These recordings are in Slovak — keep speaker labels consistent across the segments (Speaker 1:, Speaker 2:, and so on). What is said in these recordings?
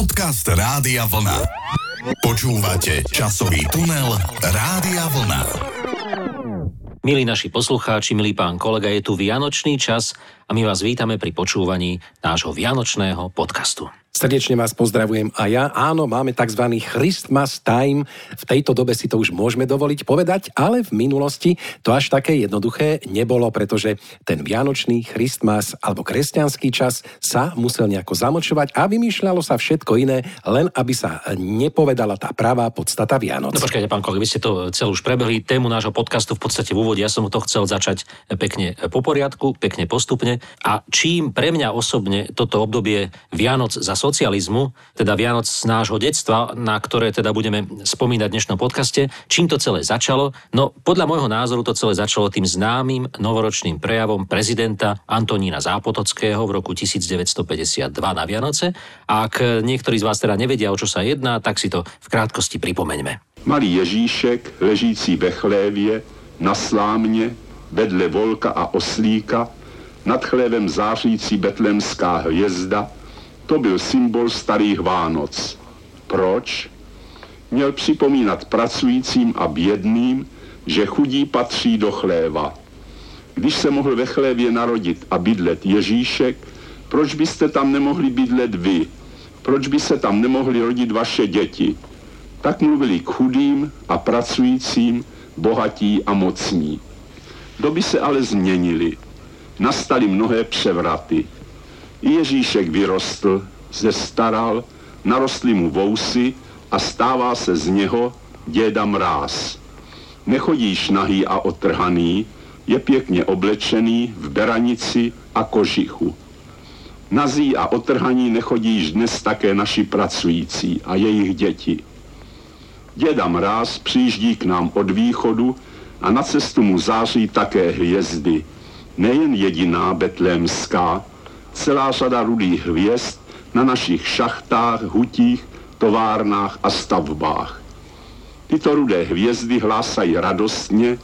Speaker 1: Podcast Rádia Vlna. Počúvate časový tunel Rádia Vlna.
Speaker 2: Milí naši poslucháči, milý pán kolega, je tu Vianočný čas a my vás vítame pri počúvaní nášho Vianočného podcastu.
Speaker 3: Srdečne vás pozdravujem a ja. Áno, máme tzv. Christmas time. V tejto dobe si to už môžeme dovoliť povedať, ale v minulosti to až také jednoduché nebolo, pretože ten vianočný Christmas alebo kresťanský čas sa musel nejako zamočovať a vymýšľalo sa všetko iné, len aby sa nepovedala tá pravá podstata Vianoc.
Speaker 2: No počkajte, pán kolega, vy ste to celú už prebehli. Tému nášho podcastu v podstate v úvode, ja som to chcel začať pekne po poriadku, pekne postupne. A čím pre mňa osobne toto obdobie Vianoc za socializmu, teda Vianoc z nášho detstva, na ktoré teda budeme spomínať v dnešnom podcaste. Čím to celé začalo? No podľa môjho názoru to celé začalo tým známym novoročným prejavom prezidenta Antonína Zápotockého v roku 1952 na Vianoce. A ak niektorí z vás teda nevedia, o čo sa jedná, tak si to v krátkosti pripomeňme.
Speaker 4: Malý Ježíšek, ležící ve chlévě, na slámě, vedle volka a oslíka, nad chlévem zářící betlemská hvězda, to byl symbol starých Vánoc. Proč? Měl připomínat pracujícím a bědným, že chudí patří do chléva. Když se mohl ve chlévě narodit a bydlet Ježíšek, proč byste tam nemohli bydlet vy? Proč by se tam nemohli rodit vaše děti? Tak mluvili k chudým a pracujícím, bohatí a mocní. Doby se ale změnily. Nastaly mnohé převraty. Ježíšek vyrostl, zestaral, narostly mu vousy a stává se z něho děda mráz. Nechodíš nahý a otrhaný, je pěkně oblečený v beranici a kožichu. Nazí a otrhaní nechodíš dnes také naši pracující a jejich děti. Děda mráz přijíždí k nám od východu a na cestu mu září také hvězdy. Nejen jediná betlémská, celá řada rudých hvězd na našich šachtách, hutích, továrnách a stavbách. Tyto rudé hvězdy hlásají radostně,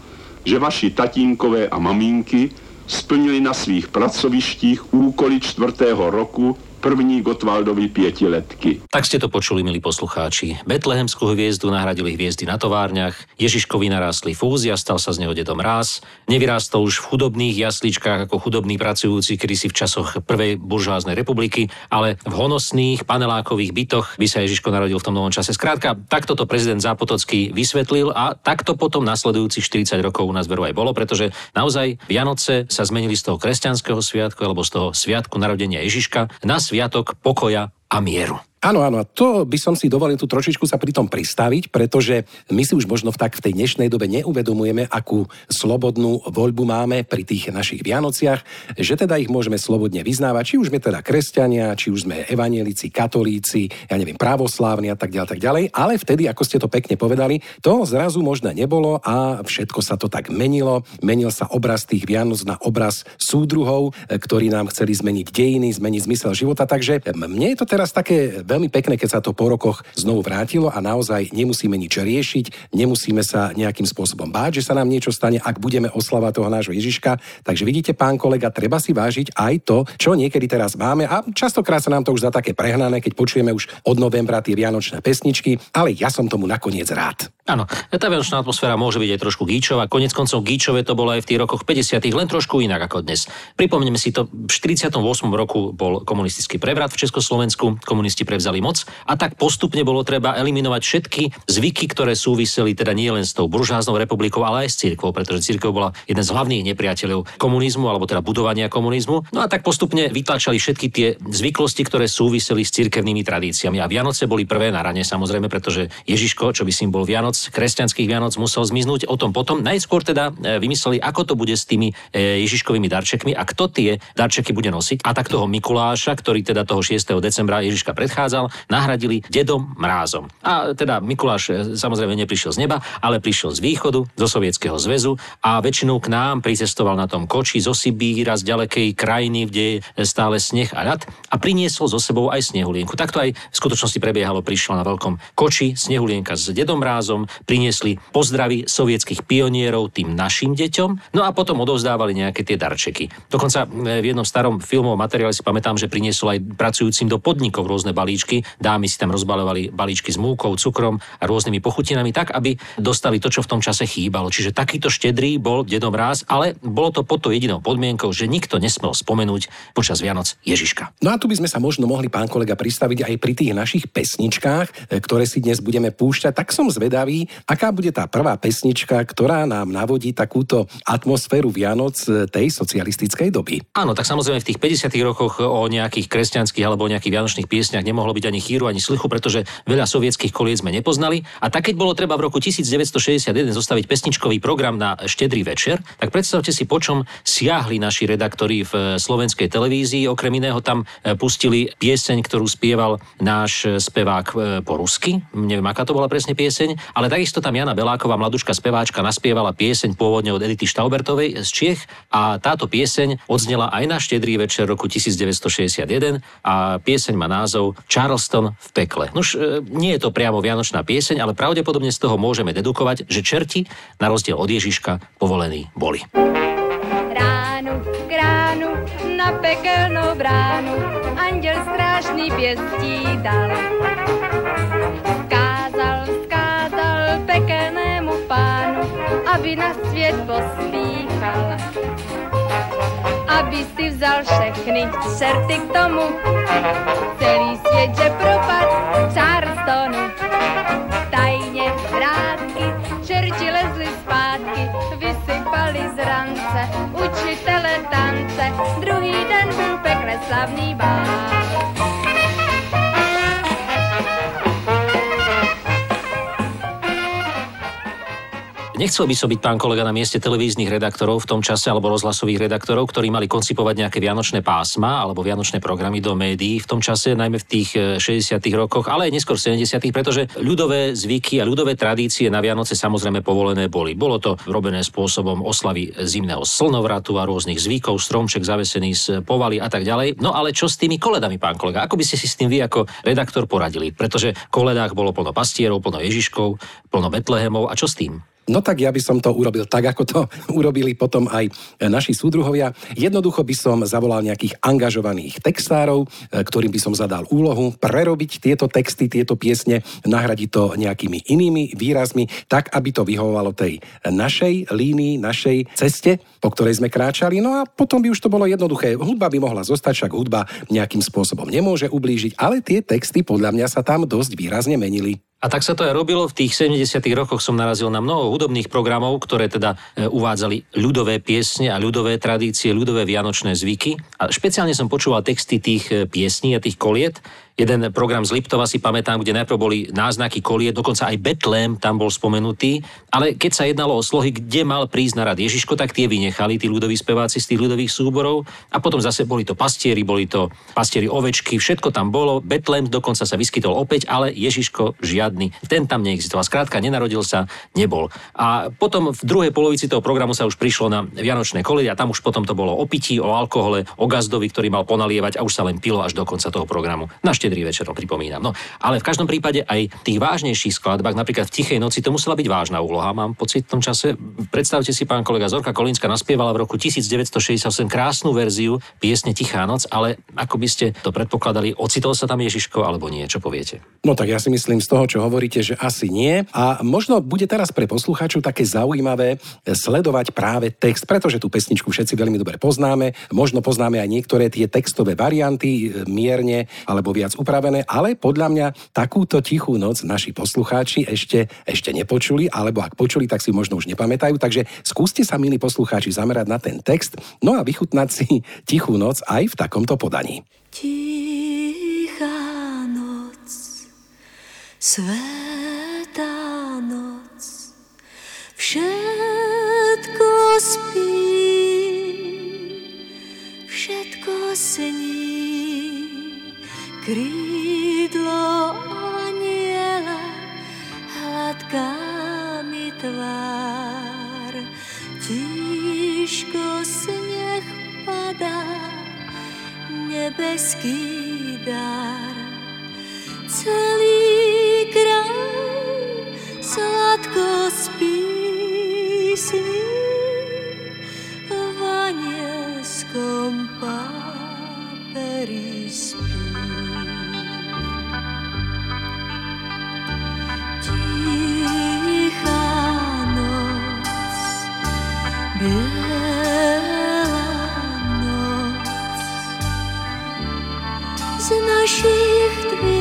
Speaker 4: že vaši tatínkové a maminky splnili na svých pracovištích úkoly čtvrtého roku první Gotwaldovi pietiletky.
Speaker 2: Tak ste to počuli, milí poslucháči. Betlehemskú hviezdu nahradili hviezdy na továrniach, Ježiškovi narástli fúzia, stal sa z neho dedom ráz, nevyrástol už v chudobných jasličkách ako chudobní pracujúci, kedy si v časoch prvej buržáznej republiky, ale v honosných panelákových bytoch by sa Ježiško narodil v tom novom čase. Skrátka, takto to prezident Zápotocký vysvetlil a takto potom nasledujúcich 40 rokov u nás veru aj bolo, pretože naozaj Vianoce sa zmenili z toho kresťanského sviatku alebo z toho sviatku narodenia Ježiška na sviatok pokoja a mieru.
Speaker 3: Áno, áno, a to by som si dovolil tu trošičku sa pri tom pristaviť, pretože my si už možno v tak v tej dnešnej dobe neuvedomujeme, akú slobodnú voľbu máme pri tých našich Vianociach, že teda ich môžeme slobodne vyznávať, či už sme teda kresťania, či už sme evanielici, katolíci, ja neviem, pravoslávni a tak ďalej, tak ďalej, ale vtedy, ako ste to pekne povedali, to zrazu možno nebolo a všetko sa to tak menilo. Menil sa obraz tých Vianoc na obraz súdruhov, ktorí nám chceli zmeniť dejiny, zmeniť zmysel života, takže mne je to teraz také veľmi pekné, keď sa to po rokoch znovu vrátilo a naozaj nemusíme nič riešiť, nemusíme sa nejakým spôsobom báť, že sa nám niečo stane, ak budeme oslavať toho nášho Ježiška. Takže vidíte, pán kolega, treba si vážiť aj to, čo niekedy teraz máme a častokrát sa nám to už za také prehnané, keď počujeme už od novembra tie vianočné pesničky, ale ja som tomu nakoniec rád.
Speaker 2: Áno, tá vianočná atmosféra môže byť aj trošku gíčová. Konec koncov gíčové to bolo aj v tých rokoch 50. len trošku inak ako dnes. Pripomneme si to, v 48. roku bol komunistický prevrat v Československu, komunisti prevzali moc a tak postupne bolo treba eliminovať všetky zvyky, ktoré súviseli teda nie len s tou buržáznou republikou, ale aj s cirkvou, pretože cirkev bola jeden z hlavných nepriateľov komunizmu alebo teda budovania komunizmu. No a tak postupne vytlačali všetky tie zvyklosti, ktoré súviseli s cirkevnými tradíciami. A Vianoce boli prvé na rane samozrejme, pretože Ježiško, čo by symbol Vianoc, kresťanských Vianoc musel zmiznúť o tom potom. Najskôr teda e, vymysleli, ako to bude s tými e, Ježiškovými darčekmi a kto tie darčeky bude nosiť. A tak toho Mikuláša, ktorý teda toho 6. decembra Ježiška predchádzal, nahradili dedom Mrázom. A teda Mikuláš e, samozrejme neprišiel z neba, ale prišiel z východu, zo Sovietskeho zväzu a väčšinou k nám pricestoval na tom koči zo Sibíra, z ďalekej krajiny, kde je stále sneh a ľad a priniesol so sebou aj snehulienku. Takto aj v skutočnosti prebiehalo, prišla na veľkom koči snehulienka s dedom Mrázom, priniesli pozdravy sovietských pionierov tým našim deťom, no a potom odovzdávali nejaké tie darčeky. Dokonca e, v jednom starom filmovom materiáli si pamätám, že priniesol aj pracujúcim do podnikov rôzne balíčky. Dámy si tam rozbalovali balíčky s múkou, cukrom a rôznymi pochutinami tak, aby dostali to, čo v tom čase chýbalo. Čiže takýto štedrý bol dedom ráz, ale bolo to pod to jedinou podmienkou, že nikto nesmel spomenúť počas Vianoc Ježiška.
Speaker 3: No a tu by sme sa možno mohli, pán kolega, pristaviť aj pri tých našich pesničkách, e, ktoré si dnes budeme púšťať. Tak som zvedavý, aká bude tá prvá pesnička, ktorá nám navodí takúto atmosféru Vianoc e, tej socialistickej doby.
Speaker 2: Áno, tak samozrejme v tých 50. rokoch o nejakých kresťanských alebo o nejakých vianočných piesniach nemohlo byť ani chýru, ani slichu, pretože veľa sovietských koliec sme nepoznali. A tak, keď bolo treba v roku 1961 zostaviť pesničkový program na štedrý večer, tak predstavte si, po čom siahli naši redaktori v slovenskej televízii. Okrem iného tam e, pustili pieseň, ktorú spieval náš spevák e, po rusky. Neviem, aká to bola presne pieseň, ale takisto tam Jana Beláková, mladučka speváčka, naspievala pieseň pôvodne od Edity Štaubertovej z Čiech a táto pieseň odznela aj na štedrý večer roku 1961 a pieseň má názov Charleston v pekle. Nož e, nie je to priamo vianočná pieseň, ale pravdepodobne z toho môžeme dedukovať, že čerti na rozdiel od Ježiška povolení boli.
Speaker 5: Ránu, kránu, na pekelnou bránu, anděl strážný pěstí dal. Kázal, skázal pekelnému pánu, aby na svět poslýchal. Aby si vzal všechny čerty k tomu, celý svět, že propad Charlestonu. Tajně vrátky, čerti lezli zpátky, vysypali z rance, učitele tance, druhý den byl pekle slavný bál.
Speaker 2: Nechcel by som byť pán kolega na mieste televíznych redaktorov v tom čase alebo rozhlasových redaktorov, ktorí mali koncipovať nejaké vianočné pásma alebo vianočné programy do médií v tom čase, najmä v tých 60. E, rokoch, ale aj neskôr 70. pretože ľudové zvyky a ľudové tradície na Vianoce samozrejme povolené boli. Bolo to robené spôsobom oslavy zimného slnovratu a rôznych zvykov, stromček zavesený z povaly a tak ďalej. No ale čo s tými koledami, pán kolega? Ako by ste si s tým vy ako redaktor poradili? Pretože koledách bolo plno pastierov, plno Ježiškov, plno Betlehemov a čo s tým?
Speaker 3: No tak ja by som to urobil tak, ako to urobili potom aj naši súdruhovia. Jednoducho by som zavolal nejakých angažovaných textárov, e, ktorým by som zadal úlohu prerobiť tieto texty, tieto piesne, nahradiť to nejakými inými výrazmi, tak, aby to vyhovovalo tej našej línii, našej ceste, po ktorej sme kráčali. No a potom by už to bolo jednoduché. Hudba by mohla zostať, však hudba nejakým spôsobom nemôže ublížiť, ale tie texty podľa mňa sa tam dosť výrazne menili.
Speaker 2: A tak sa to aj robilo. V tých 70. rokoch som narazil na mnoho hudobných programov, ktoré teda e, uvádzali ľudové piesne a ľudové tradície, ľudové vianočné zvyky. A špeciálne som počúval texty tých e, piesní a tých koliet jeden program z Liptova si pamätám, kde najprv boli náznaky kolie, dokonca aj Betlém tam bol spomenutý, ale keď sa jednalo o slohy, kde mal prísť na rad Ježiško, tak tie vynechali tí ľudoví speváci z tých ľudových súborov a potom zase boli to pastieri, boli to pastieri ovečky, všetko tam bolo, Betlém dokonca sa vyskytol opäť, ale Ježiško žiadny, ten tam neexistoval. Skrátka, nenarodil sa, nebol. A potom v druhej polovici toho programu sa už prišlo na Vianočné kolie a tam už potom to bolo o pití, o alkohole, o gazdovi, ktorý mal ponalievať a už sa len pilo až do konca toho programu. Našťastie štedrý večer, pripomínam. No, ale v každom prípade aj tých vážnejších skladbách, napríklad v Tichej noci, to musela byť vážna úloha, mám pocit v tom čase. Predstavte si, pán kolega Zorka Kolínska naspievala v roku 1968 krásnu verziu piesne Tichá noc, ale ako by ste to predpokladali, ocitol sa tam Ježiško alebo nie, čo poviete?
Speaker 3: No tak ja si myslím z toho, čo hovoríte, že asi nie. A možno bude teraz pre poslucháčov také zaujímavé sledovať práve text, pretože tú pesničku všetci veľmi dobre poznáme. Možno poznáme aj niektoré tie textové varianty, e, mierne alebo viac upravené, ale podľa mňa takúto tichú noc naši poslucháči ešte, ešte nepočuli, alebo ak počuli, tak si možno už nepamätajú. Takže skúste sa, milí poslucháči, zamerať na ten text, no a vychutnať si tichú noc aj v takomto podaní.
Speaker 6: Tichá noc, svetá noc, všetko spí, všetko sní krídlo aniela hladká mi tvár. Tížko sneh padá, nebeský dar. Celý kraj sladko spí sní z našich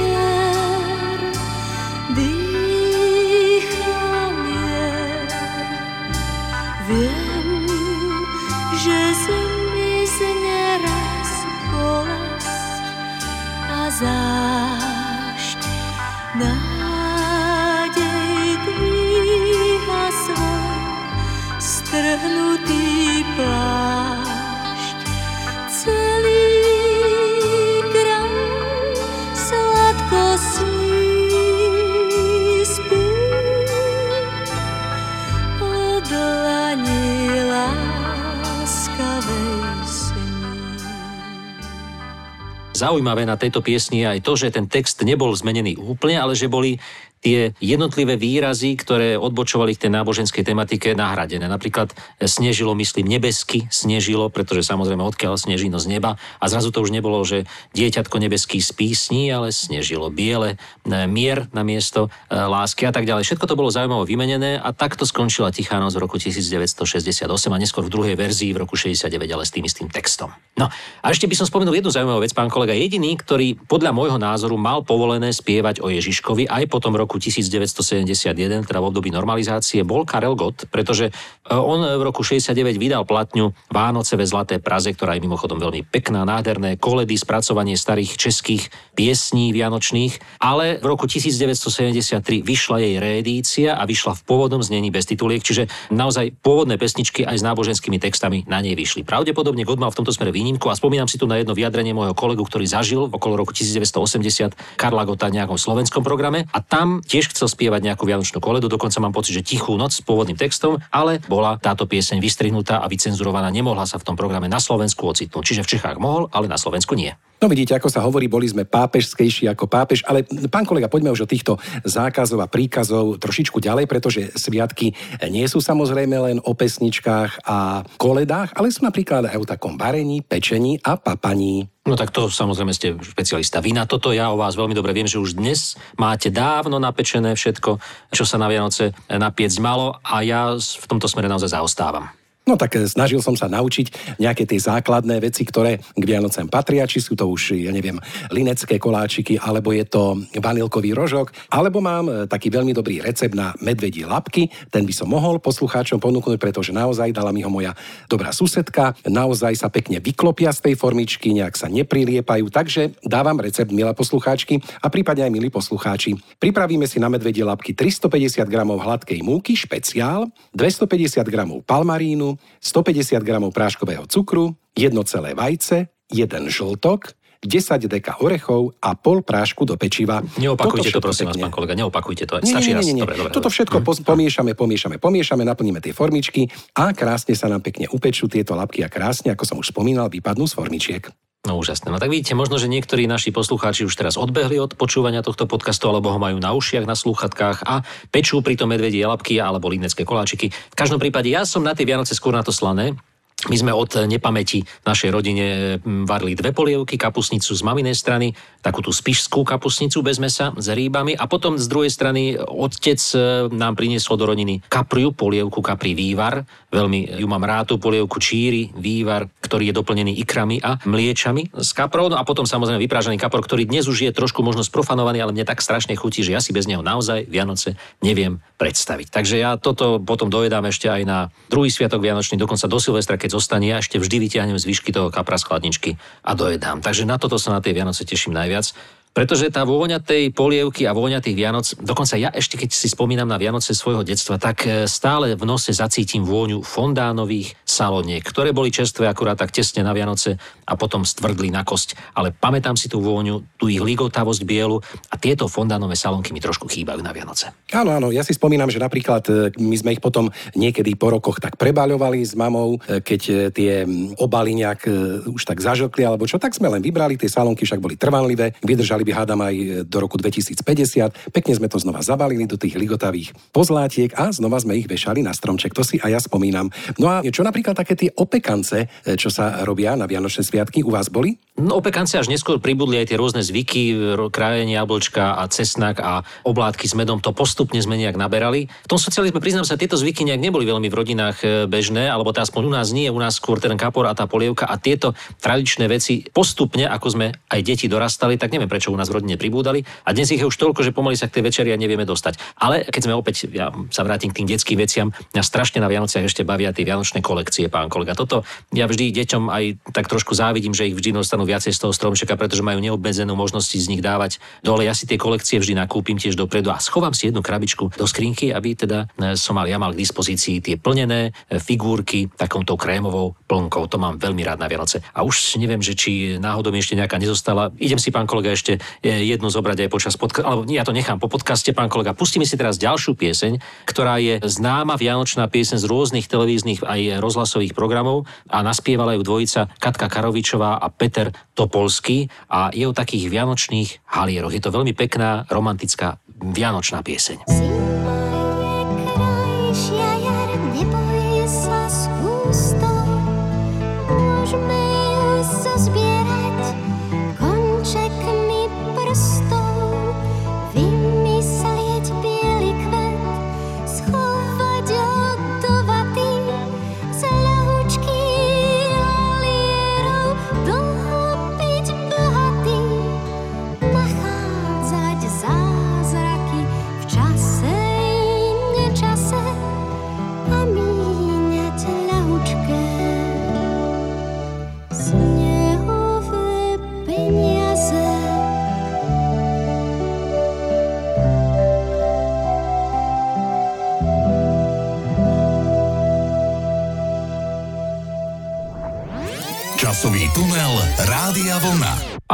Speaker 2: Zaujímavé na tejto piesni je aj to, že ten text nebol zmenený úplne, ale že boli tie jednotlivé výrazy, ktoré odbočovali k tej náboženskej tematike nahradené. Napríklad e, snežilo, myslím, nebesky snežilo, pretože samozrejme odkiaľ sneží no z neba. A zrazu to už nebolo, že dieťatko nebeský spísní, ale snežilo biele, e, mier na miesto e, lásky a tak ďalej. Všetko to bolo zaujímavo vymenené a takto skončila Tichá noc v roku 1968 a neskôr v druhej verzii v roku 69, ale s tým istým textom. No a ešte by som spomenul jednu zaujímavú vec, pán kolega. Jediný, ktorý podľa môjho názoru mal povolené spievať o Ježiškovi aj po tom roku 1971, teda v období normalizácie, bol Karel Gott, pretože e, on v roku 69 vydal platňu Vánoce ve Zlaté Praze, ktorá je mimochodom veľmi pekná, nádherné koledy, spracovanie starých českých piesní vianočných, ale v roku 1973 vyšla jej reedícia a vyšla v pôvodnom znení bez tituliek, čiže naozaj pôvodné pesničky aj s náboženskými textami na nej vyšli. Pravdepodobne God mal v tomto smere výnimku a spomínam si tu na jedno vyjadrenie môjho kolegu, ktorý zažil okolo roku 1980 Karla Gota v nejakom slovenskom programe a tam tiež chcel spievať nejakú vianočnú koledu, dokonca mám pocit, že Tichú noc s pôvodným textom, ale bola táto pieseň vystrihnutá a vycenzurovaná, nemohla sa v tom programe na Slovensku ocitnúť. Čiže v Čechách mohol, ale na Slovensku nie.
Speaker 3: No vidíte, ako sa hovorí, boli sme pápežskejší ako pápež, ale pán kolega, poďme už od týchto zákazov a príkazov trošičku ďalej, pretože sviatky nie sú samozrejme len o pesničkách a koledách, ale sú napríklad aj o takom varení, pečení a papaní.
Speaker 2: No tak to samozrejme ste špecialista. Vy na toto ja o vás veľmi dobre viem, že už dnes máte dávno napečené všetko, čo sa na Vianoce napiecť malo a ja v tomto smere naozaj zaostávam.
Speaker 3: No tak e, snažil som sa naučiť nejaké tie základné veci, ktoré k Vianocem patria, či sú to už, ja neviem, linecké koláčiky, alebo je to vanilkový rožok, alebo mám e, taký veľmi dobrý recept na medvedí labky, ten by som mohol poslucháčom ponúknuť, pretože naozaj dala mi ho moja dobrá susedka, naozaj sa pekne vyklopia z tej formičky, nejak sa nepriliepajú, takže dávam recept, milé poslucháčky a prípadne aj milí poslucháči. Pripravíme si na medvedie labky 350 g hladkej múky špeciál, 250 g palmarínu, 150 g práškového cukru, jedno celé vajce, jeden žltok, 10 deka orechov a pol prášku do pečiva.
Speaker 2: Neopakujte to, prosím vás,
Speaker 3: pekne-
Speaker 2: pán kolega, neopakujte to.
Speaker 3: nie,
Speaker 2: Stačí
Speaker 3: nie, nie, nie.
Speaker 2: Dobre, dobre,
Speaker 3: Toto všetko
Speaker 2: Hm.
Speaker 3: pomiešame, pomiešame, pomiešame, naplníme tie formičky a krásne sa nám pekne upečú tieto labky a krásne, ako som už spomínal, vypadnú z formičiek.
Speaker 2: No úžasné. No tak vidíte, možno, že niektorí naši poslucháči už teraz odbehli od počúvania tohto podcastu, alebo ho majú na ušiach, na slúchatkách a pečú pritom medvedie labky alebo linecké koláčiky. V každom prípade ja som na tie Vianoce skôr na to slané. My sme od nepamäti v našej rodine mm, varili dve polievky, kapusnicu z maminej strany, takú tú spišskú kapusnicu bez mesa s rýbami a potom z druhej strany otec e, nám priniesol do rodiny kapriu, polievku kapri vývar. Veľmi ju mám rád, tú polievku číry, vývar, ktorý je doplnený ikrami a mliečami z kaprov. No a potom samozrejme vyprážaný kapor, ktorý dnes už je trošku možno sprofanovaný, ale mne tak strašne chutí, že ja si bez neho naozaj Vianoce neviem predstaviť. Takže ja toto potom dojedám ešte aj na druhý sviatok Vianočný, dokonca do Silvestra, keď zostane, ja ešte vždy vytiahnem zvyšky toho kapra z chladničky a dojedám. Takže na toto sa na tie Vianoce teším najviac. Pretože tá vôňa tej polievky a vôňa tých Vianoc, dokonca ja ešte keď si spomínam na Vianoce svojho detstva, tak e, stále v nose zacítim vôňu fondánových saloniek, ktoré boli čerstvé akurát tak tesne na Vianoce a potom stvrdli na kosť. Ale pamätám si tú vôňu, tú ich ligotavosť bielu a tieto fondánové salonky mi trošku chýbajú na Vianoce.
Speaker 3: Áno, áno, ja si spomínam, že napríklad e, my sme ich potom niekedy po rokoch tak prebaľovali s mamou, e, keď tie obaly nejak už tak zažlkli alebo čo, tak sme len vybrali, tie salonky však boli trvanlivé, vydržali by hádam aj do roku 2050. Pekne sme to znova zabalili do tých ligotavých pozlátiek a znova sme ich vešali na stromček. To si aj ja spomínam. No a čo napríklad také tie opekance, čo sa robia na Vianočné sviatky, u vás boli?
Speaker 2: No opekance až neskôr pribudli aj tie rôzne zvyky, krajenie jablčka a cesnak a oblátky s medom, to postupne sme nejak naberali. V tom socializme, priznám sa, tieto zvyky nejak neboli veľmi v rodinách e, bežné, alebo tá aspoň u nás nie, u nás skôr ten kapor a tá polievka a tieto tradičné veci postupne, ako sme aj deti dorastali, tak neviem prečo u nás v rodine pribúdali a dnes ich je už toľko, že pomaly sa k tej večeri a nevieme dostať. Ale keď sme opäť, ja sa vrátim k tým detským veciam, mňa strašne na Vianociach ešte bavia tie vianočné kolekcie, pán kolega. Toto ja vždy deťom aj tak trošku závidím, že ich vždy dostanú viacej z toho stromčeka, pretože majú neobmedzenú možnosť z nich dávať dole. Ja si tie kolekcie vždy nakúpim tiež dopredu a schovám si jednu krabičku do skrinky, aby teda e, som mal, ja mal k dispozícii tie plnené e, figurky takomto krémovou plnkou. To mám veľmi rád na Vianoce. A už neviem, že či náhodou mi ešte nejaká nezostala. Idem si, pán kolega, ešte jednu zobrať aj počas podcastu, alebo ja to nechám po podcaste, pán kolega. Pustíme si teraz ďalšiu pieseň, ktorá je známa vianočná pieseň z rôznych televíznych aj rozhlasových programov a naspievala ju dvojica Katka Karovičová a Peter Topolský a je o takých vianočných halieroch. Je to veľmi pekná, romantická vianočná pieseň.
Speaker 7: Zima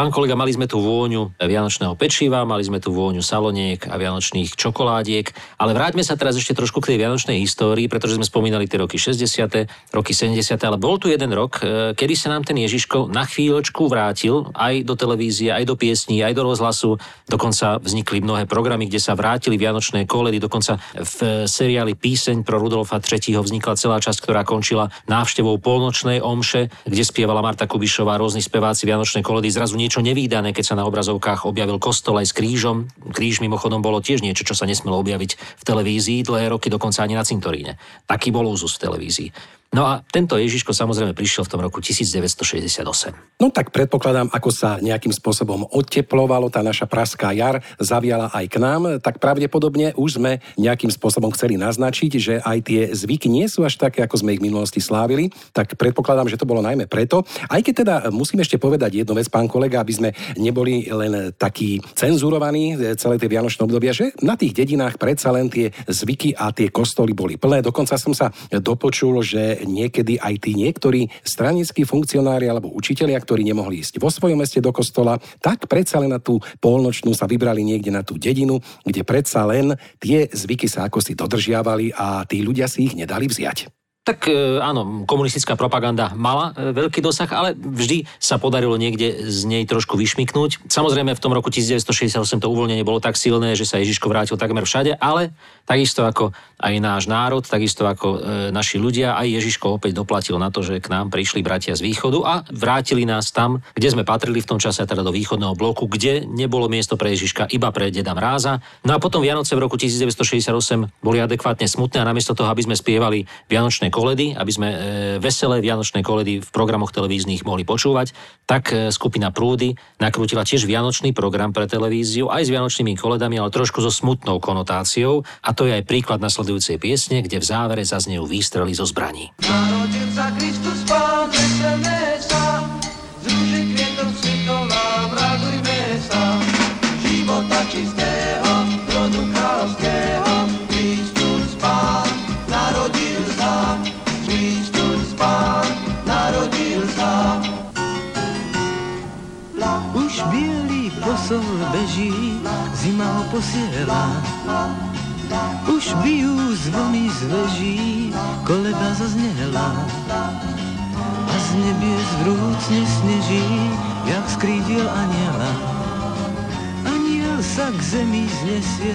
Speaker 2: Pán kolega, mali sme tu vôňu vianočného pečiva, mali sme tu vôňu saloniek a vianočných čokoládiek, ale vráťme sa teraz ešte trošku k tej vianočnej histórii, pretože sme spomínali tie roky 60., roky 70., ale bol tu jeden rok, e, kedy sa nám ten Ježiško na chvíľočku vrátil aj do televízie, aj do piesní, aj do rozhlasu. Dokonca vznikli mnohé programy, kde sa vrátili vianočné koledy, dokonca v seriáli Píseň pro Rudolfa III. vznikla celá časť, ktorá končila návštevou polnočnej omše, kde spievala Marta Kubišová, rôzni speváci vianočné koledy, zrazu niečo nevýdané, keď sa na obrazovkách objavil kostol aj s krížom. Kríž mimochodom bolo tiež niečo, čo sa nesmelo objaviť v televízii dlhé roky, dokonca ani na cintoríne. Taký bol úzus v televízii. No a tento Ježiško samozrejme prišiel v tom roku 1968.
Speaker 3: No tak predpokladám, ako sa nejakým spôsobom oteplovalo, tá naša praská jar zaviala aj k nám, tak pravdepodobne už sme nejakým spôsobom chceli naznačiť, že aj tie zvyky nie sú až také, ako sme ich v minulosti slávili, tak predpokladám, že to bolo najmä preto. Aj keď teda musím ešte povedať jednu vec, pán kolega, aby sme neboli len takí cenzurovaní celé tie vianočné obdobia, že na tých dedinách predsa len tie zvyky a tie kostoly boli plné. Dokonca som sa dopočul, že niekedy aj tí niektorí stranickí funkcionári alebo učitelia, ktorí nemohli ísť vo svojom meste do kostola, tak predsa len na tú polnočnú sa vybrali niekde na tú dedinu, kde predsa len tie zvyky sa ako si dodržiavali a tí ľudia si ich nedali vziať.
Speaker 2: Tak e, áno, komunistická propaganda mala e, veľký dosah, ale vždy sa podarilo niekde z nej trošku vyšmiknúť. Samozrejme v tom roku 1968 to uvoľnenie bolo tak silné, že sa Ježiško vrátil takmer všade, ale takisto ako aj náš národ, takisto ako e, naši ľudia, aj Ježiško opäť doplatil na to, že k nám prišli bratia z východu a vrátili nás tam, kde sme patrili v tom čase, teda do východného bloku, kde nebolo miesto pre Ježiška, iba pre Deda Mráza. No a potom Vianoce v roku 1968 boli adekvátne smutné a namiesto toho, aby sme spievali Vianočné koledy, aby sme e, veselé vianočné koledy v programoch televíznych mohli počúvať, tak e, skupina Prúdy nakrútila tiež vianočný program pre televíziu aj s vianočnými koledami, ale trošku so smutnou konotáciou. A to je aj príklad nasledujúcej piesne, kde v závere zaznejú výstrely zo zbraní.
Speaker 8: Narodil sa Kristus Pán,
Speaker 9: posol beží, zima ho posiela. Už bijú zvony z veží, koleda zaznela. A z nebies vrúcne sneží, jak skrýdiel aniela. sa k zemi znesie,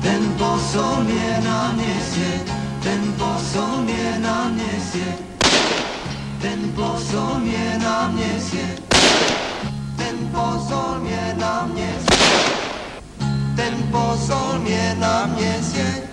Speaker 8: ten posol mie nám nesie, ten posol mie nám nesie, ten posol mie nám nesie, ten posol mie nám nesie, ten posol mie nám nesie,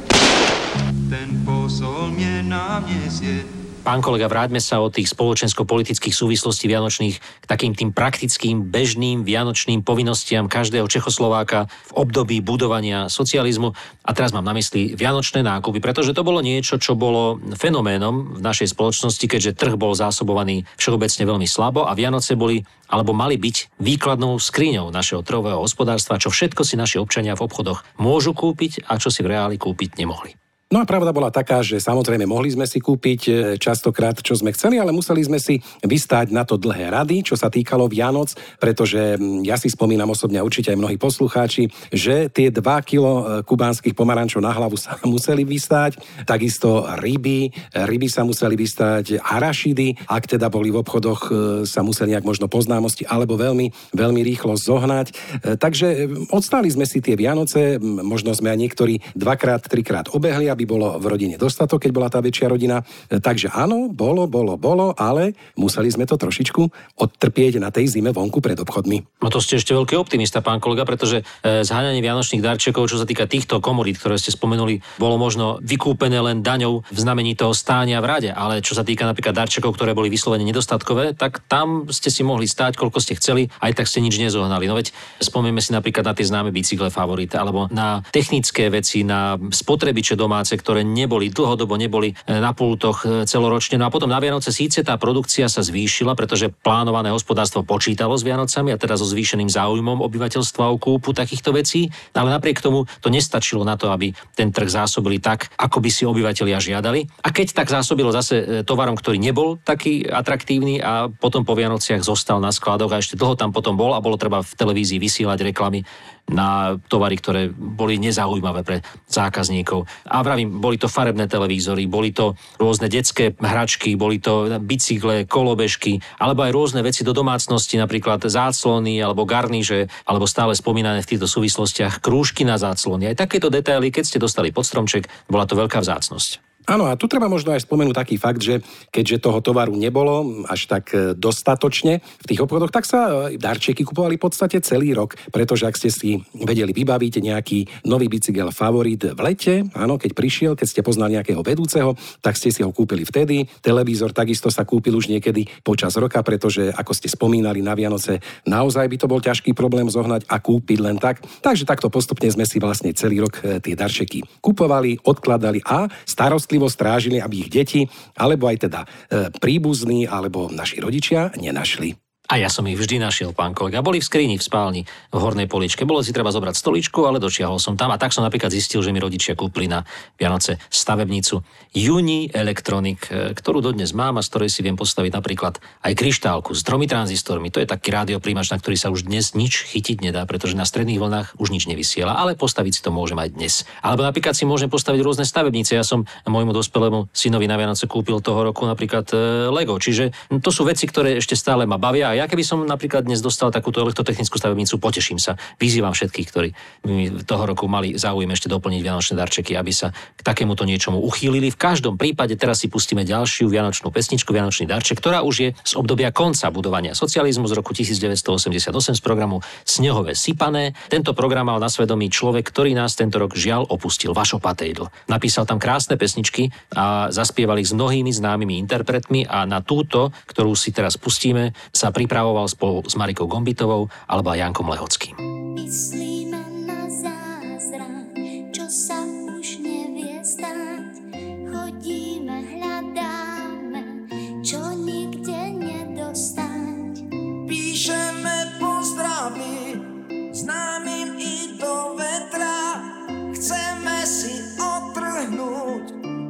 Speaker 8: ten posol mie nám nesie.
Speaker 2: Pán kolega, vráťme sa od tých spoločensko-politických súvislostí vianočných k takým tým praktickým, bežným vianočným povinnostiam každého Čechoslováka v období budovania socializmu. A teraz mám na mysli vianočné nákupy, pretože to bolo niečo, čo bolo fenoménom v našej spoločnosti, keďže trh bol zásobovaný všeobecne veľmi slabo a Vianoce boli alebo mali byť výkladnou skriňou našeho trhového hospodárstva, čo všetko si naši občania v obchodoch môžu kúpiť a čo si v reáli kúpiť nemohli.
Speaker 3: No a pravda bola taká, že samozrejme mohli sme si kúpiť e, častokrát, čo sme chceli, ale museli sme si vystáť na to dlhé rady, čo sa týkalo Vianoc, pretože ja si spomínam osobne určite aj mnohí poslucháči, že tie 2 kilo e, kubánskych pomarančov na hlavu sa museli vystáť, takisto ryby, ryby sa museli vystáť, arašidy, ak teda boli v obchodoch, e, sa museli nejak možno poznámosti alebo veľmi, veľmi rýchlo zohnať. Takže odstáli sme si tie Vianoce, možno sme aj niektorí dvakrát, trikrát obehli, aby bolo v rodine dostatok, keď bola tá väčšia rodina. E, Takže áno, bolo, bolo, bolo, ale museli sme to trošičku odtrpieť na tej zime vonku pred obchodmi.
Speaker 2: No to ste ešte veľký optimista, pán kolega, pretože e, zháňanie vianočných darčekov, čo sa týka týchto komodít, ktoré ste spomenuli, bolo možno vykúpené len daňou v znamení toho stánia v rade, ale čo sa týka napríklad darčekov, ktoré boli vyslovene nedostatkové, tak tam ste si mohli stáť, koľko ste chceli, aj tak ste nič nezohnali. No veď spomeňme si napríklad na tie známe bicykle favorite, alebo na technické veci, na spotrebiče domáce, ktoré neboli dlhodobo, neboli e, na pultoch e, celoročne. No a potom na Vianoce síce tá produkcia sa zvýšila, pretože plánované hospodárstvo počítalo s Vianocami a teda so zvýšeným záujmom obyvateľstva o kúpu takýchto vecí, ale napriek tomu to nestačilo na to, aby ten trh zásobili tak, ako by si obyvateľia žiadali. A keď tak zásobilo zase e, tovarom, ktorý nebol taký atraktívny a potom po Vianociach zostal na skladoch a ešte dlho tam potom bol a bolo treba v televízii vysielať reklamy na tovary, ktoré boli nezaujímavé pre zákazníkov. A vravím, boli to farebné televízory, boli to rôzne detské hračky, boli to bicykle, kolobežky, alebo aj rôzne veci do domácnosti, napríklad záclony alebo garníže, alebo stále spomínané v týchto súvislostiach krúžky na záclony. Aj takéto detaily, keď ste dostali pod stromček, bola to veľká vzácnosť.
Speaker 3: Áno, a tu treba možno aj spomenúť taký fakt, že keďže toho tovaru nebolo až tak e, dostatočne v tých obchodoch, tak sa e, darčeky kupovali v podstate celý rok, pretože ak ste si vedeli vybaviť nejaký nový bicykel favorit v lete, áno, keď prišiel, keď ste poznali nejakého vedúceho, tak ste si ho kúpili vtedy. Televízor takisto sa kúpil už niekedy počas roka, pretože ako ste spomínali na Vianoce, naozaj by to bol ťažký problém zohnať a kúpiť len tak. Takže takto postupne sme si vlastne celý rok e, tie darčeky kupovali, odkladali a starostli starostlivo strážili, aby ich deti, alebo aj teda e, príbuzní, alebo naši rodičia nenašli.
Speaker 2: A ja som ich vždy našiel, pán kolega. Boli v skrini v spálni v hornej poličke. Bolo si treba zobrať stoličku, ale dočiahol som tam. A tak som napríklad zistil, že mi rodičia kúpli na Vianoce stavebnicu Uni Electronic, e, ktorú dodnes mám a z ktorej si viem postaviť napríklad aj kryštálku s tromi tranzistormi. To je taký rádioprímač, na ktorý sa už dnes nič chytiť nedá, pretože na stredných vlnách už nič nevysiela, ale postaviť si to môžem aj dnes. Alebo napríklad si môžem postaviť rôzne stavebnice. Ja som môjmu dospelému synovi na Vianoce kúpil toho roku napríklad e, Lego. Čiže to sú veci, ktoré ešte stále ma bavia ja keby som napríklad dnes dostal takúto elektrotechnickú stavebnicu, poteším sa. Vyzývam všetkých, ktorí mi toho roku mali záujem ešte doplniť vianočné darčeky, aby sa k takémuto niečomu uchýlili. V každom prípade teraz si pustíme ďalšiu vianočnú pesničku, vianočný darček, ktorá už je z obdobia konca budovania socializmu z roku 1988 z programu Snehové sypané. Tento program mal na svedomí človek, ktorý nás tento rok žiaľ opustil, Vašo Patejdl. Napísal tam krásne pesničky a zaspieval ich s mnohými známymi interpretmi a na túto, ktorú si teraz pustíme, sa pripravoval spolu s Marikou Gombitovou alebo aj Jankom Lehockým.
Speaker 7: Myslíme na zázrak, čo sa už nevie stať. Chodíme, hľadáme, čo nikde nedostať.
Speaker 8: Píšeme pozdravy známym i do vetra. Chceme si otrhnúť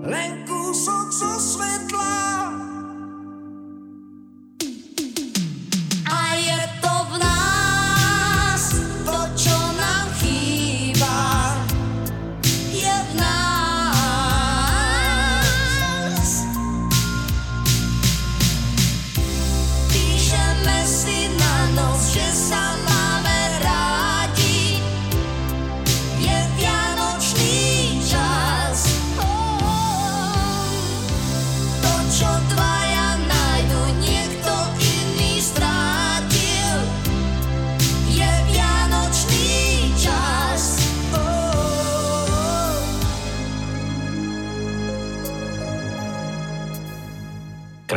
Speaker 8: len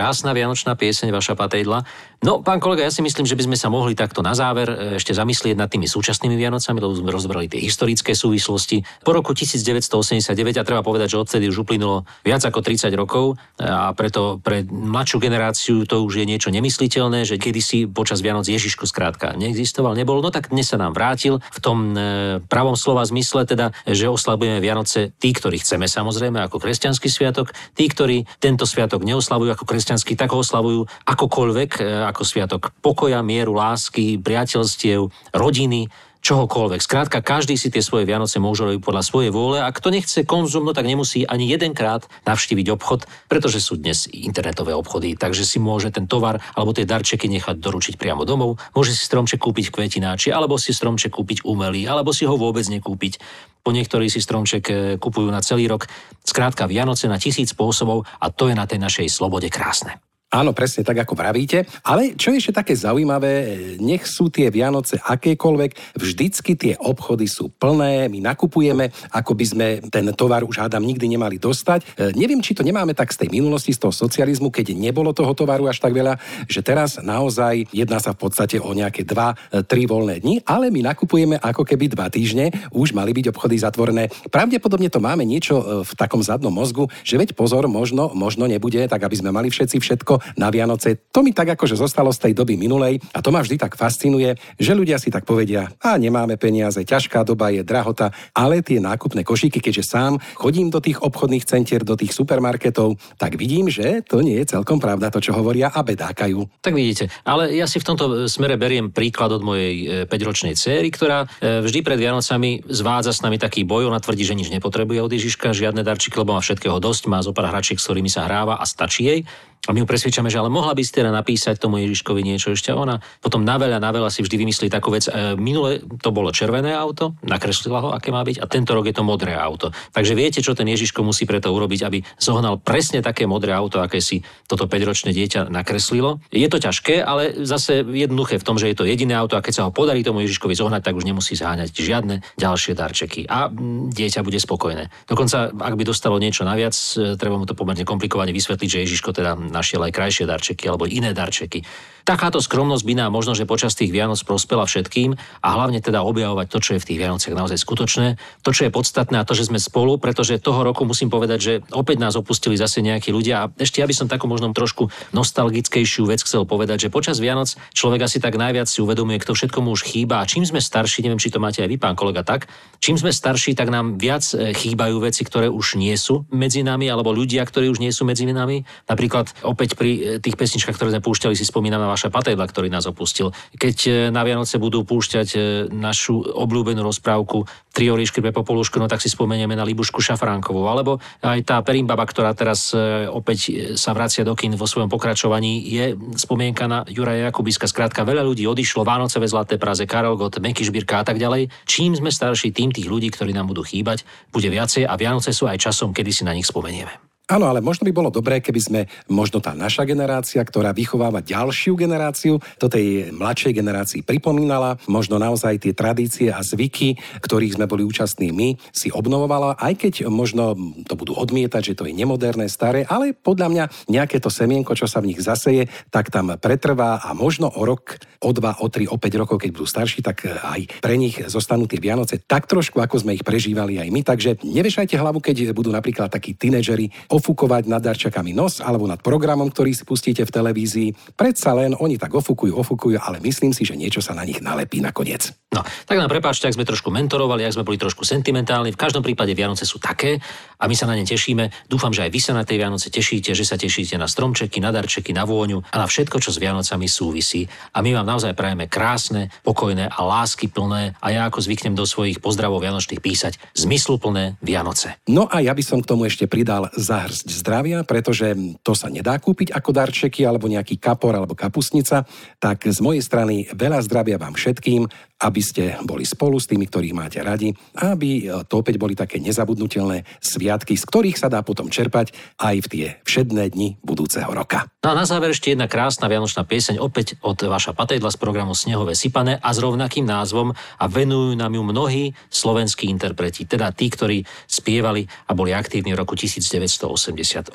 Speaker 2: krásna vianočná pieseň, vaša patejdla. No, pán kolega, ja si myslím, že by sme sa mohli takto na záver e, ešte zamyslieť nad tými súčasnými Vianocami, lebo sme rozbrali tie historické súvislosti. Po roku 1989, a treba povedať, že odtedy už uplynulo viac ako 30 rokov, e, a preto pre mladšiu generáciu to už je niečo nemysliteľné, že kedysi počas Vianoc Ježiško skrátka neexistoval, nebol. No tak dnes sa nám vrátil v tom e, pravom slova zmysle, teda, že oslavujeme Vianoce tí, ktorí chceme samozrejme ako kresťanský sviatok, tí, ktorí tento sviatok neoslavujú ako kresťanský, tak ho oslavujú akokoľvek ako sviatok pokoja, mieru, lásky, priateľstiev, rodiny, čohokoľvek. Skrátka, každý si tie svoje Vianoce môže robiť podľa svojej vôle a kto nechce konzum, no tak nemusí ani jedenkrát navštíviť obchod, pretože sú dnes internetové obchody, takže si môže ten tovar alebo tie darčeky nechať doručiť priamo domov. Môže si stromček kúpiť v kvetináči, alebo si stromček kúpiť umelý, alebo si ho vôbec nekúpiť. Po niektorí si stromček e, kupujú na celý rok. Skrátka, Vianoce na tisíc spôsobov a to je na tej našej slobode krásne.
Speaker 3: Áno, presne tak, ako pravíte. Ale čo je ešte také zaujímavé, nech sú tie Vianoce akékoľvek, vždycky tie obchody sú plné, my nakupujeme, ako by sme ten tovar už hádam nikdy nemali dostať. E, neviem, či to nemáme tak z tej minulosti, z toho socializmu, keď nebolo toho tovaru až tak veľa, že teraz naozaj jedná sa v podstate o nejaké dva, e, tri voľné dni, ale my nakupujeme ako keby dva týždne, už mali byť obchody zatvorené. Pravdepodobne to máme niečo e, v takom zadnom mozgu, že veď pozor, možno, možno nebude, tak aby sme mali všetci všetko na Vianoce. To mi tak akože zostalo z tej doby minulej a to ma vždy tak fascinuje, že ľudia si tak povedia, a nemáme peniaze, ťažká doba je drahota, ale tie nákupné košíky, keďže sám chodím do tých obchodných centier, do tých supermarketov, tak vidím, že to nie je celkom pravda to, čo hovoria a bedákajú.
Speaker 2: Tak vidíte, ale ja si v tomto smere beriem príklad od mojej 5-ročnej e, céry, ktorá e, vždy pred Vianocami zvádza s nami taký boj, ona tvrdí, že nič nepotrebuje od Ježiška, žiadne darčíky, lebo má všetkého dosť, má zo pár hračiek, s ktorými sa hráva a stačí jej. A my ju presvedčame, že ale mohla by si teda napísať tomu Ježiškovi niečo ešte. Ona potom na veľa, na veľa si vždy vymyslí takú vec. E, minule to bolo červené auto, nakreslila ho, aké má byť, a tento rok je to modré auto. Takže viete, čo ten Ježiško musí preto urobiť, aby zohnal presne také modré auto, aké si toto 5-ročné dieťa nakreslilo. Je to ťažké, ale zase jednoduché v tom, že je to jediné auto a keď sa ho podarí tomu Ježiškovi zohnať, tak už nemusí zháňať žiadne ďalšie darčeky. A dieťa bude spokojné. Dokonca, ak by dostalo niečo naviac, e, treba mu to pomerne komplikovane vysvetliť, že Ježiško teda našiel aj krajšie darčeky alebo iné darčeky. Takáto skromnosť by nám možno, že počas tých Vianoc prospela všetkým a hlavne teda objavovať to, čo je v tých Vianociach naozaj skutočné, to, čo je podstatné a to, že sme spolu, pretože toho roku musím povedať, že opäť nás opustili zase nejakí ľudia a ešte ja by som takú možno trošku nostalgickejšiu vec chcel povedať, že počas Vianoc človek asi tak najviac si uvedomuje, kto všetko mu už chýba a čím sme starší, neviem, či to máte aj vy, pán kolega, tak, čím sme starší, tak nám viac e, chýbajú veci, ktoré už nie sú medzi nami, alebo ľudia, ktorí už nie sú medzi nami. Napríklad opäť pri e, tých pesničkách, ktoré sme púšťali, si spomíname Tomáša Patejla, ktorý nás opustil. Keď e, na Vianoce budú púšťať e, našu obľúbenú rozprávku Tri oriešky pre Popolušku, no tak si spomenieme na Libušku Šafránkovú. Alebo aj tá Perimbaba, ktorá teraz opäť sa vracia do kin vo svojom pokračovaní, je spomienka na Juraja Jakubiska. Skrátka, veľa ľudí odišlo, Vánoce ve Zlaté Praze, Karol Gott, Meky Žbírka a tak ďalej. Čím sme starší, tým tých ľudí, ktorí nám budú chýbať, bude viacej a Vianoce sú aj časom, kedy si na nich spomenieme.
Speaker 3: Áno, ale možno by bolo dobré, keby sme, možno tá naša generácia, ktorá vychováva ďalšiu generáciu, to tej mladšej generácii pripomínala, možno naozaj tie tradície a zvyky, ktorých sme boli účastní my, si obnovovala, aj keď možno to budú odmietať, že to je nemoderné, staré, ale podľa mňa nejaké to semienko, čo sa v nich zaseje, tak tam pretrvá a možno o rok, o dva, o tri, o päť rokov, keď budú starší, tak aj pre nich zostanú tie Vianoce tak trošku, ako sme ich prežívali aj my. Takže nevešajte hlavu, keď budú napríklad takí tínedžeri ofúkovať nad darčakami nos alebo nad programom, ktorý si pustíte v televízii. Predsa len oni tak ofúkujú, ofúkujú, ale myslím si, že niečo sa na nich nalepí nakoniec.
Speaker 2: No, tak nám prepáčte, ak sme trošku mentorovali, ak sme boli trošku sentimentálni. V každom prípade Vianoce sú také a my sa na ne tešíme. Dúfam, že aj vy sa na tej Vianoce tešíte, že sa tešíte na stromčeky, na darčeky, na vôňu a na všetko, čo s Vianocami súvisí. A my vám naozaj prajeme krásne, pokojné a lásky plné a ja ako zvyknem do svojich pozdravov vianočných písať zmysluplné Vianoce.
Speaker 3: No a ja by som k tomu ešte pridal za hrsť zdravia, pretože to sa nedá kúpiť ako darčeky alebo nejaký kapor alebo kapusnica, tak z mojej strany veľa zdravia vám všetkým, aby ste boli spolu s tými, ktorých máte radi, aby to opäť boli také nezabudnutelné sviatky, z ktorých sa dá potom čerpať aj v tie všedné dni budúceho roka.
Speaker 2: No a na záver ešte jedna krásna vianočná pieseň opäť od vaša Patejdla z programu Snehové sypané a s rovnakým názvom a venujú nám ju mnohí slovenskí interpreti, teda tí, ktorí spievali a boli aktívni v roku 1980 88.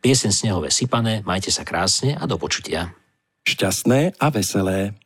Speaker 2: Piesen Snehové sypané, majte sa krásne a do počutia.
Speaker 10: Šťastné a veselé.